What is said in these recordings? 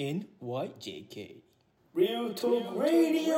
NYJK Real Talk Radio.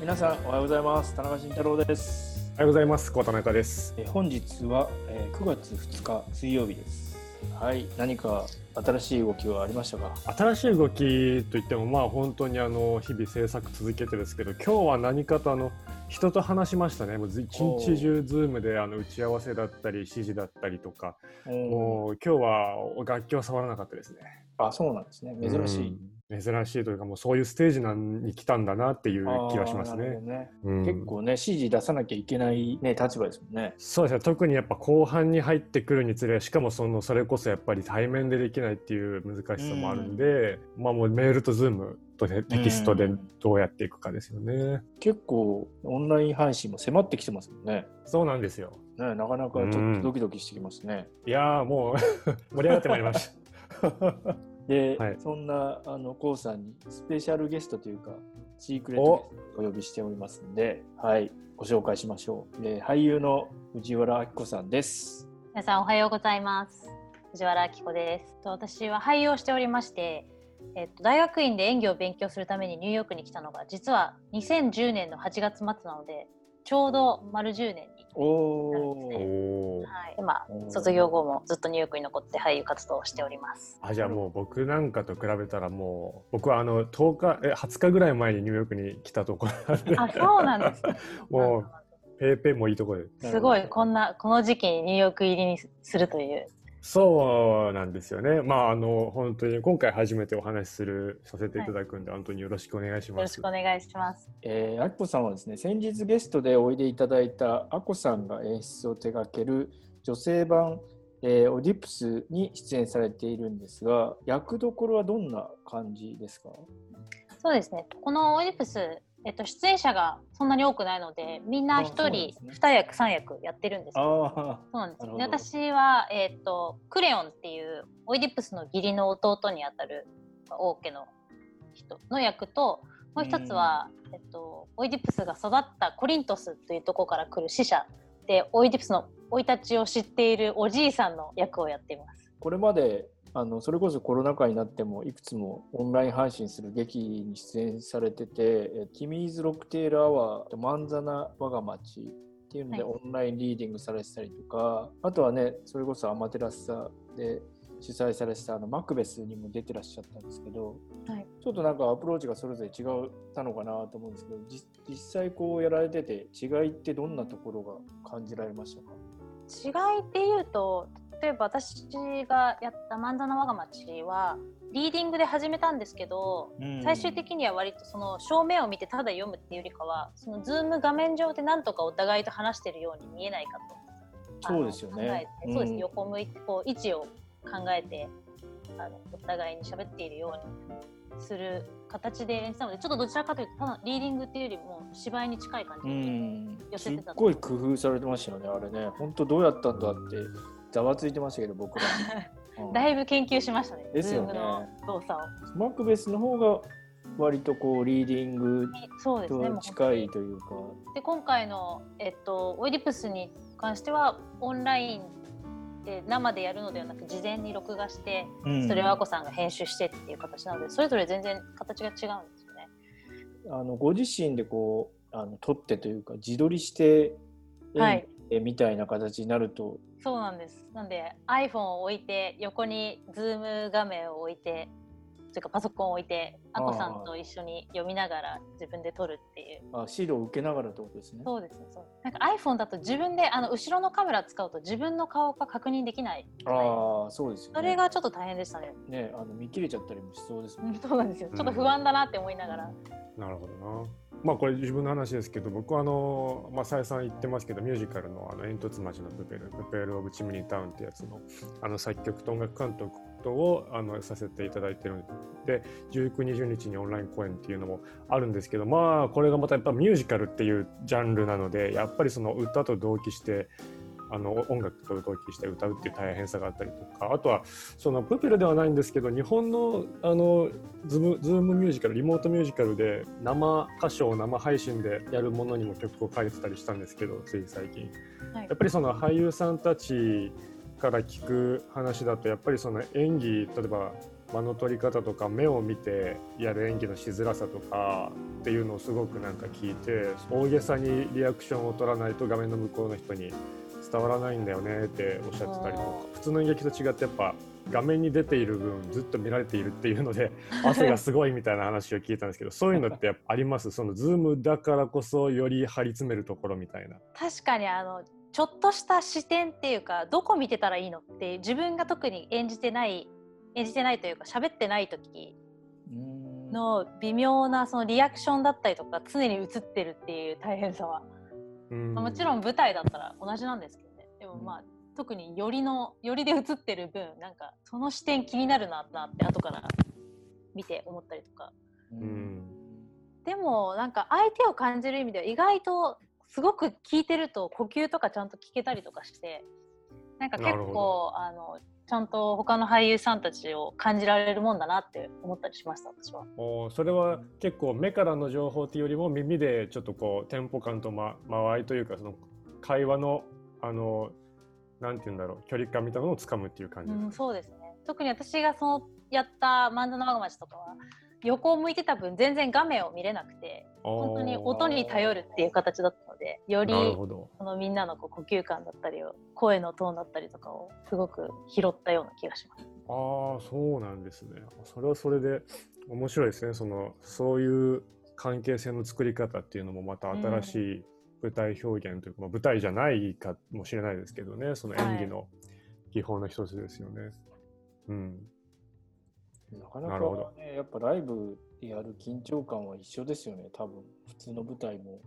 皆さんおはようございます。田中慎太郎です。おはようございます。小田中です。えー本日は、えー9月2日水曜日です。はい。何か新しい動きはありましたか？新しい動きといっても、まあ本当にあの日々制作続けてですけど、今日は何かとあの人と話しましたね。もうず一日中 Zoom であの打ち合わせだったり指示だったりとか、もう今日は楽器は触らなかったですね。あそうなんですね。珍しい、うん。珍しいというかもうそういうステージなんに来たんだなっていう気がしますね。ね。うん。結構ね指示出さなきゃいけない、ね、立場ですもんね。そうですね。特にやっぱ後半に入ってくるにつれしかもそのそれこそやっぱり対面でできないっていう難しさもあるんで、まあもうメールと Zoomとねテキストでどうやっていくかですよね。結構オンライン配信も迫ってきてますもんねそうなんですよ。ねなかなかちょっうんとドキドキしてきますね、いやーもう 盛り上がってまいりました。で、はいそんなあのコウさんにスペシャルゲストというかシークレットをお呼びしておりますので、はい、ご紹介しましょう。えー俳優の藤原明子さんです。皆さんおはようございます藤原明子ですと私は俳優をしておりましてえっと、大学院で演技を勉強するためにニューヨークに来たのが実は2010年の8月末なのでちょうど丸10年に、おなるんですね。はい、今卒業後もずっとニューヨークに残って俳優活動をしております。あじゃあもう僕なんかと比べたらもう僕はあの10日え20日ぐらい前にニューヨークに来たところなんで。あそうなんですね。もうペイペイもいいところで。すごいこんなこの時期にニューヨーク入りにするというそうなんですよね。まああの本当に今回初めてお話しするさせていただくんで、本当によろしくお願いします。よろしくお願いしますえー、あきこさんはですね、先日ゲストでおいでいただいたあこさんが演出を手掛ける女性版、えーオディプスに出演されているんですが、役どころはどんな感じですか？そうですね。このオイディプス、えっと、出演者がそんなに多くないので、みんなあ一人そうなんですね。二役三役やってるんですそうなんです。私は、えっと、クレオンっていうオイディプスの義理の弟にあたる王家の人の役と、もう一つは、えっと、オイディプスが育ったコリントスというところから来る使者で、オイディプスの生い立ちを知っているおじいさんの役をやっています。これまであのそれこそコロナ禍になってもいくつもオンライン配信する劇に出演されてて「キミーズ・ロックテール・アワー」「マンザナ我が町」っていうのではい。オンラインリーディングされてたりとか、あとはねそれこそアマテラスサで主催されてたあのマクベスにも出てらっしゃったんですけど、はい。ちょっとなんかアプローチがそれぞれ違ったのかなと思うんですけどじ実際こうやられてて違いってどんなところが感じられましたか？違いっていうと例えば私がやった「漫画の我が町」はリーディングで始めたんですけど、最終的には割とその正面を見てただ読むっていうよりかはその Zoom 画面上でなんとかお互いと話してるように見えないかとそうですよね。そうです、うん横向いてこう位置を考えてあのお互いに喋っているようにする形で演じたのでちょっとどちらかというとただリーディングっていうよりも芝居に近い感じうで、ん。すって寄せたごい工夫されてましたよねあれね。本当どうやったんだってざわついてましたけど僕ら、うん。だいぶ研究しましたねですよね。 Zoom の動作を。マクベスの方が割とこうリーディングとう近いというか。で今回のえっとオイディプスに関してはオンラインで生でやるのではなく事前に録画して、それをあこさんが編集してっていう形なのでそれぞれ全然形が違うんですよね。あのご自身でこうあの撮ってというか自撮りしてはいえみたいな形になるとそうなんです。なんで iPhone を置いて横にズーム画面を置いて。というかパソコンを置いてあこさんと一緒に読みながら自分で撮るっていうあ資料を受けながらってことですね。そうですねそうなんか iPhone だと自分であの後ろのカメラ使うと自分の顔が確認できないああそうですよね。それがちょっと大変でしたね。ねあの見切れちゃったりもしそうですもんね。そうなんですよ。ちょっと不安だなって思いながら。なるほどな。まあこれ自分の話ですけど僕はあの、まあ、再三言ってますけどミュージカルのあの煙突町のプペルプペル・オブ・チムニー・タウンってやつのあの作曲と音楽監督とをあのさせていただいてるんで19、20日にオンライン公演っていうのもあるんですけどまあこれがまたやっぱミュージカルっていうジャンルなのでやっぱりその歌と同期してあの音楽と同期して歌うっていう大変さがあったりとかあとはそのプペルではないんですけど日本のあのズームズームミュージカルリモートミュージカルで生歌唱を生配信でやるものにも曲を書いてたりしたんですけどつい最近、はい。やっぱりその俳優さんたちから聞く話だとやっぱりその演技例えば間の取り方とか目を見てやる演技のしづらさとかっていうのをすごくなんか聞いて大げさにリアクションを取らないと画面の向こうの人に伝わらないんだよねっておっしゃってたりとか普通の演劇と違ってやっぱ画面に出ている分ずっと見られているっていうので 汗がすごいみたいな話を聞いたんですけどそういうのってやっぱあります？そのズームだからこそより張り詰めるところみたいな。確かにあのちょっとした視点っていうかどこ見てたらいいのって自分が特に演じてない演じてないというか喋ってない時うん。の微妙なそのリアクションだったりとか常に映ってるっていう大変さは、うん。まあもちろん舞台だったら同じなんですけどね。でもまあ特によりのよりで映ってる分なんかその視点気になるななって後から見て思ったりとか。うん。でもなんか相手を感じる意味では意外とすごく聞いてると呼吸とかちゃんと聞けたりとかしてなんか結構あのちゃんと他の俳優さんたちを感じられるもんだなって思ったりしました私は。おーそれは結構目からの情報っていうよりも耳でちょっとこうテンポ感と、ま、間合いというかその会話のあのなんて言うんだろう距離感みたいなのをつかむっていう感じですうん、そうですね。特に私がそのやった「漫画の我が町」とかは横を向いてた分全然画面を見れなくて本当に音に頼るっていう形だったのでよりなるほど。そのみんなのこう呼吸感だったりを声のトーンだったりとかをすごく拾ったような気がします。ああそうなんですね。それはそれで面白いですね。そのそういう関係性の作り方っていうのもまた新しい舞台表現というか、まあ、舞台じゃないかもしれないですけどね。その演技の技法の一つですよね。うん。なかなかね、やっぱライブでやる緊張感は一緒ですよね、多分普通の舞台も。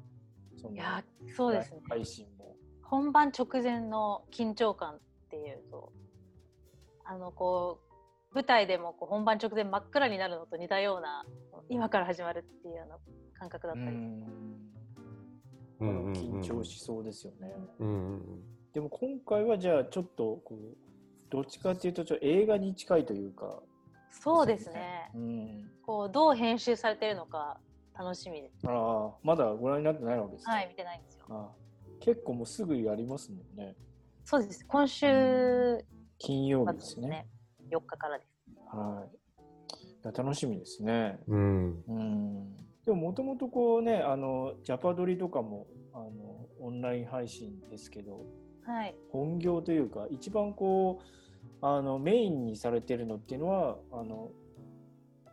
そのいやそうですね配信も。本番直前の緊張感っていうとあのこう舞台でもこう本番直前真っ暗になるのと似たような今から始まるっていうような感覚だったり、緊張しそうですよね。うんうんうんでも今回はじゃあちょっとこうどっちかっていうとちょっと映画に近いというか、そうですね。うん、こうどう編集されてるのか楽しみ。ですああまだご覧になってないわけですか、はい見てないんですよ。ああ結構もうすぐやりますもんね。そうです。今週金曜ま日ですすね。4日からです。はい。楽しみですね。うん。うん。でももともとこうね、あの、ジャパドリとかも、あの、オンライン配信ですけど、はい。本業というか、一番こう、あの、メインにされてるのっていうのは、あの、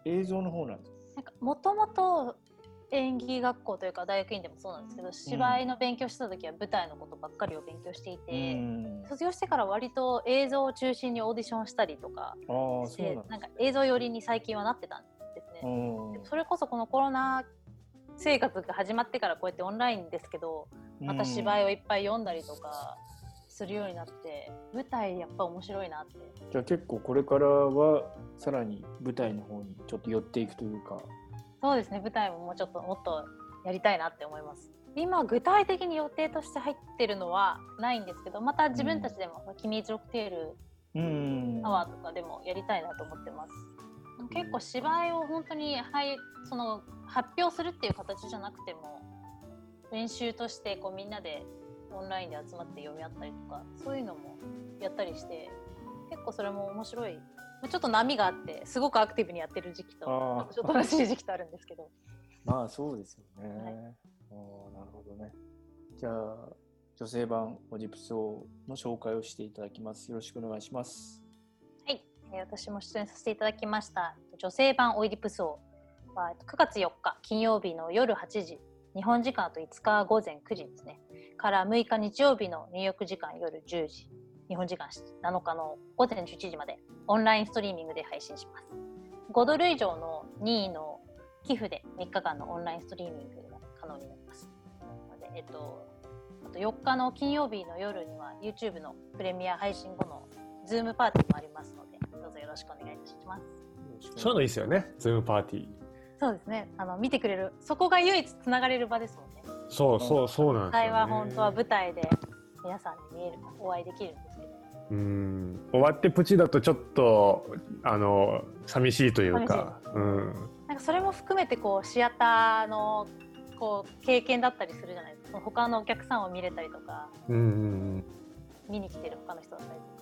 映像の方なんですなんかもともと演技学校というか大学院でもそうなんですけど芝居の勉強してた時は舞台のことばっかりを勉強していて、うん。卒業してから割と映像を中心にオーディションしたりとかしてなんか映像寄りに最近はなってたんですね。うん。それこそこのコロナ生活が始まってからこうやってオンラインですけどまた芝居をいっぱい読んだりとかするようになって舞台やっぱ面白いなって。じゃあ結構これからはさらに舞台の方にちょっと寄っていくというか。そうですね舞台ももうちょっともっとやりたいなって思います。今具体的に予定として入ってるのはないんですけどまた自分たちでも「君一六テールうん。アワー」とかでもやりたいなと思ってます。結構芝居を本当に、はい、その発表するっていう形じゃなくても練習としてこうみんなでオンラインで集まって読み合ったりとかそういうのもやったりして結構それも面白いちょっと波があってすごくアクティブにやってる時期とちょっと楽しい時期とあるんですけどまあそうですよね。はいあーなるほどね。じゃあ女性版オジプス王の紹介をしていただきます。よろしくお願いします。はい、えー私も出演させていただきました女性版オイディプス王はえっと9月4日金曜日の夜8時日本時間あと5日午前9時ですね。から6日日曜日のニューヨーク時間夜10時。日本時間7日の午前11時まで。オンラインストリーミングで配信します。5ドル以上の任意の寄付で3日間のオンラインストリーミングが可能になります。えっとあと4日の金曜日の夜には YouTube のプレミア配信後のZoom パーティーもありますので、どうぞよろしくお願いいたします。そういうのいいですよね、 Zoom パーティー。そうですね。あの見てくれる、そこが唯一つながれる場ですもんね。そうそうそうなんですよ、ね。会話本当は舞台で皆さんに見えるお会いできるんですけど。うん。終わってプチだとちょっとあの寂しいというか、うん、なんかそれも含めてこうシアターのこう経験だったりするじゃないですか。他のお客さんを見れたりとか。うんうん見に来てる他の人だったりとか。出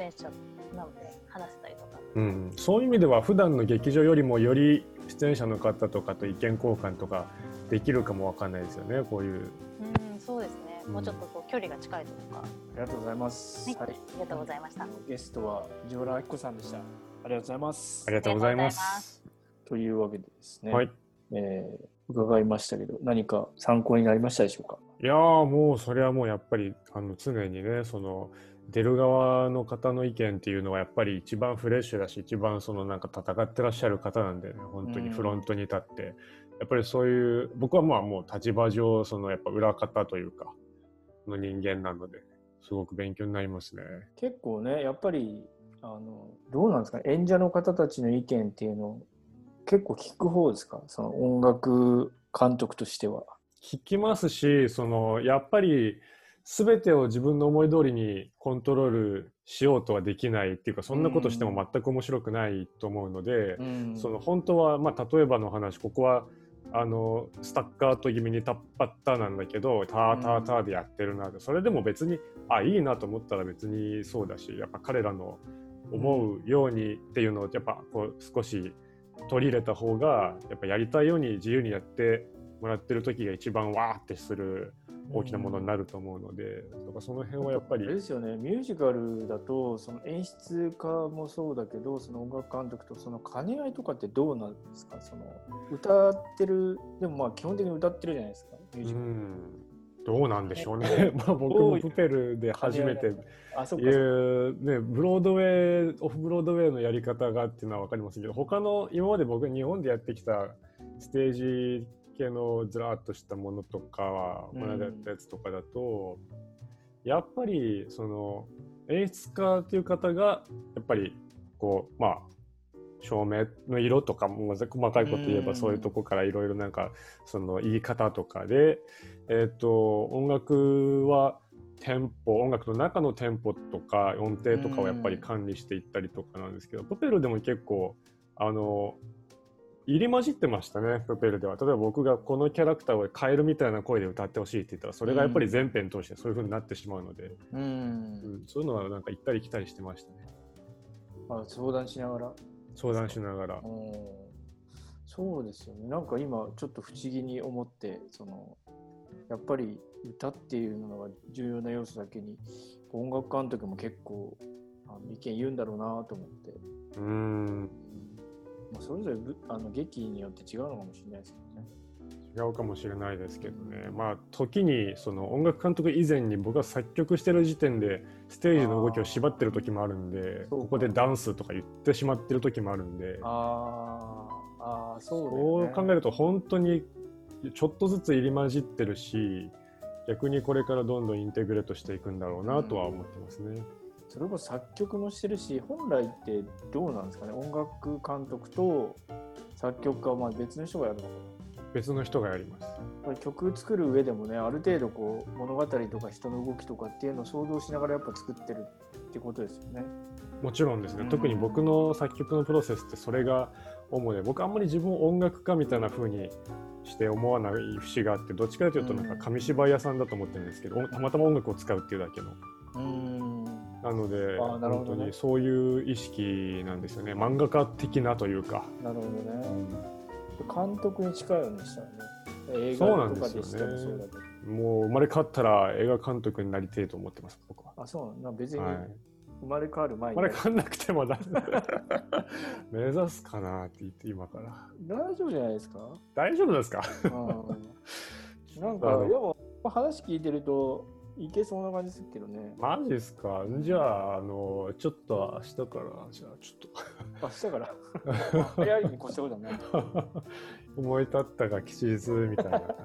演者なので話せたりとかうんうん、そういう意味では普段の劇場よりもより出演者の方とかと意見交換とかできるかもわかんないですよねこういう。うんそうですね、うんもうちょっとこう距離が近いというかありがとうございます。はいありがとうございましたゲストは藤原明子さんでした。ありがとうございます。ありがとうございますす。というわけでですね、はい。えー伺いましたけど、何か参考になりましたでしょうか？いやーもうそれはもうやっぱりあの常にねその出る側の方の意見っていうのはやっぱり一番フレッシュだし一番そのなんか戦ってらっしゃる方なんでね。本当にフロントに立って、やっぱりそういう僕はまあもう立場上そのやっぱ裏方というかの人間なのですごく勉強になりますね。結構ね、やっぱりあのどうなんですか、演者の方たちの意見っていうのを結構聞く方ですか、その音楽監督としては。聞きますしそのやっぱり全てを自分の思い通りにコントロールしようとはできないっていうかそんなことしても全く面白くないと思うので、うん。その本当は、まあ、例えばの話ここはあのスタッカート気味にタッパッタなんだけどターターターでやってるなってそれでも別にあいいなと思ったら別にそうだしやっぱ彼らの思うようにっていうのをやっぱこう少し取り入れた方がやっぱやりたいように自由にやってもらってる時が一番わーってする大きなものになると思うので、だからその辺はやっぱりですよね、ミュージカルだと、その演出家もそうだけど、その音楽監督とその兼ね合いとかってどうなんですか？その歌ってる、でもまあ基本的に歌ってるじゃないですか、ミュージカル。うんどうなんでしょうね。まあ僕もプペルで初めてあ、そっい。うね、ブロードウェイ、オフブロードウェイのやり方がっていうのは分かりますけど、他の今まで僕が日本でやってきたステージ系のずらっとしたものとかは、うん。この間やったやつとかだと、やっぱりその演出家っていう方が、やっぱりこう、まあ、照明の色とかも細かいこと言えばうん。そういうとこからいろいろなんかその言い方とかで、えっと音楽はテンポ音楽の中のテンポとか音程とかをやっぱり管理していったりとかなんですけど、プペルでも結構あの入り混じってましたねプペルでは例えば僕がこのキャラクターをカエルみたいな声で歌ってほしいって言ったらそれがやっぱり全編通してそういう風になってしまうので、う。うんんそういうのはなんか行ったり来たりしてましたねあ相談しながら。相談しながらうんそうですよね。なんか今ちょっと不思議に思って、そのやっぱり歌っていうのが重要な要素だけに、音楽監督も結構あの意見言うんだろうなと思って。うんまあ、それぞれぶあの劇によって違うのかもしれないですけどね。違うかもしれないですけどねまあ時にその音楽監督以前に僕が作曲してる時点でステージの動きを縛ってる時もあるんでここでダンスとか言ってしまってる時もあるんであーあー、そうだそう。考えると本当にちょっとずつ入り混じってるし逆にこれからどんどんインテグレートしていくんだろうなとは思ってますね。それこそ作曲もしてるし、本来ってどうなんですかね？音楽監督と作曲家はまあ別の人がやるのかな？別の人がやります。曲作る上でもねある程度こう物語とか人の動きとかっていうのを想像しながらやっぱ作ってるってことですよね。もちろんですね、うん特に僕の作曲のプロセスってそれが主で僕あんまり自分を音楽家みたいな風にして思わない節があってどっちかというとなんか紙芝居屋さんだと思ってるんですけど、おたまたま音楽を使うっていうだけのうん。なのであーなるほ本当にそういう意識なんですよね漫画家的なというか、なるほどうね。ん監督に近いようにしたらね。映そうな画とんですよねかでしてもそうだけど。もう生まれ変わったら映画監督になりたいと思ってます僕は。あ、そうなんだ。別にはい生まれ変わる前に。生まれ変わんなくてもな 目指すかなって言って今から大丈夫じゃないですか？大丈夫ですか？うん。なんか、でも話聞いてるといけそうな感じするけどね。マジですか？じゃあ、あの、ちょっと明日から、じゃあちょ明日から？早いに越したことはない。っと、思い立ったが吉日みたいな感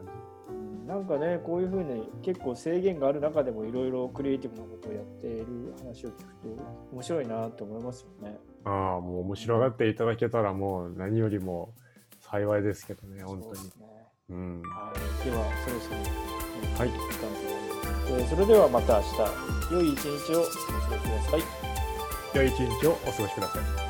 うんなんかね、こういうふうに結構制限がある中でもいろいろクリエイティブなことをやっている話を聞くと面白いなと思いますよね。じ。ああ、もう面白がっていただけたらもう何よりも幸いですけどね、本当にそうん。はい、ではそろそろ、はい時間とえーそれではまた明日良い一日をお過ごしください。良い一日をお過ごしください。